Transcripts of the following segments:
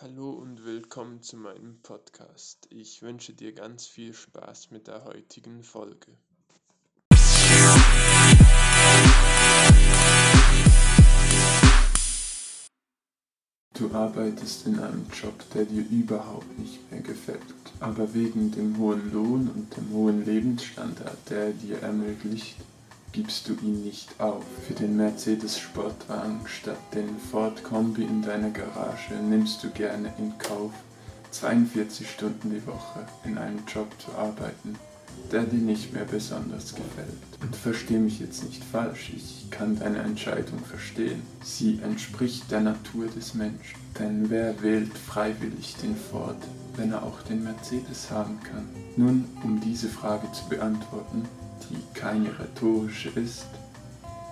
Hallo und willkommen zu meinem Podcast. Ich wünsche dir ganz viel Spaß mit der heutigen Folge. Du arbeitest in einem Job, der dir überhaupt nicht mehr gefällt, aber wegen dem hohen Lohn und dem hohen Lebensstandard, der er dir ermöglicht, gibst du ihn nicht auf. Für den Mercedes Sportwagen statt den Ford Kombi in deiner Garage nimmst du gerne in Kauf, 42 Stunden die Woche in einem Job zu arbeiten, der dir nicht mehr besonders gefällt. Und versteh mich jetzt nicht falsch, ich kann deine Entscheidung verstehen. Sie entspricht der Natur des Menschen. Denn wer wählt freiwillig den Ford, wenn er auch den Mercedes haben kann? Nun, um diese Frage zu beantworten, die keine rhetorische ist,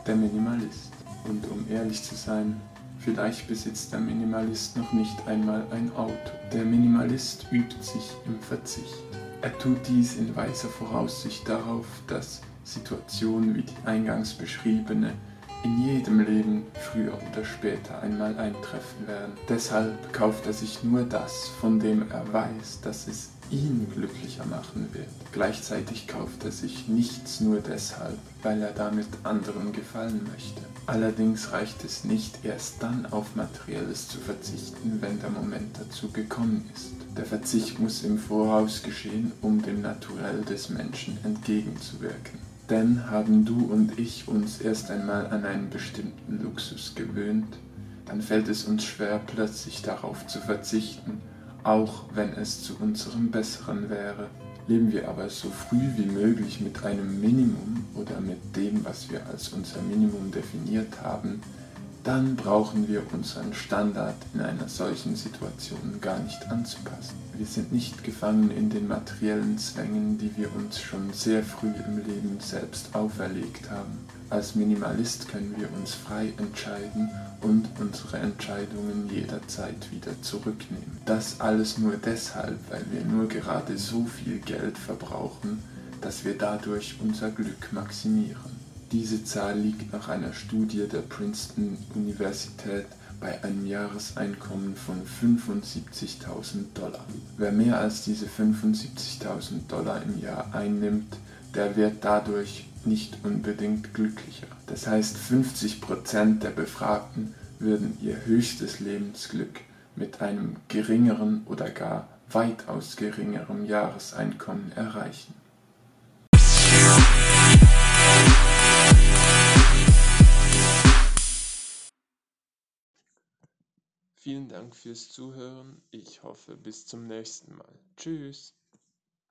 der Minimalist. Und um ehrlich zu sein, vielleicht besitzt der Minimalist noch nicht einmal ein Auto. Der Minimalist übt sich im Verzicht. Er tut dies in weiser Voraussicht darauf, dass Situationen wie die eingangs beschriebene in jedem Leben früher oder später einmal eintreffen werden. Deshalb kauft er sich nur das, von dem er weiß, dass es ihn glücklicher machen wird. Gleichzeitig kauft er sich nichts nur deshalb, weil er damit anderen gefallen möchte. Allerdings reicht es nicht erst dann auf Materielles zu verzichten, wenn der Moment dazu gekommen ist. Der Verzicht muss im Voraus geschehen, um dem Naturell des Menschen entgegenzuwirken. Denn haben du und ich uns erst einmal an einen bestimmten Luxus gewöhnt, dann fällt es uns schwer, plötzlich darauf zu verzichten, auch wenn es zu unserem Besseren wäre. Leben wir aber so früh wie möglich mit einem Minimum oder mit dem, was wir als unser Minimum definiert haben, dann brauchen wir unseren Standard in einer solchen Situation gar nicht anzupassen. Wir sind nicht gefangen in den materiellen Zwängen, die wir uns schon sehr früh im Leben selbst auferlegt haben. Als Minimalist können wir uns frei entscheiden und unsere Entscheidungen jederzeit wieder zurücknehmen. Das alles nur deshalb, weil wir nur gerade so viel Geld verbrauchen, dass wir dadurch unser Glück maximieren. Diese Zahl liegt nach einer Studie der Princeton Universität bei einem Jahreseinkommen von 75.000 Dollar. Wer mehr als diese 75.000 Dollar im Jahr einnimmt, der wird dadurch nicht unbedingt glücklicher. Das heißt, 50% der Befragten würden ihr höchstes Lebensglück mit einem geringeren oder gar weitaus geringerem Jahreseinkommen erreichen. Vielen Dank fürs Zuhören. Ich hoffe bis zum nächsten Mal. Tschüss.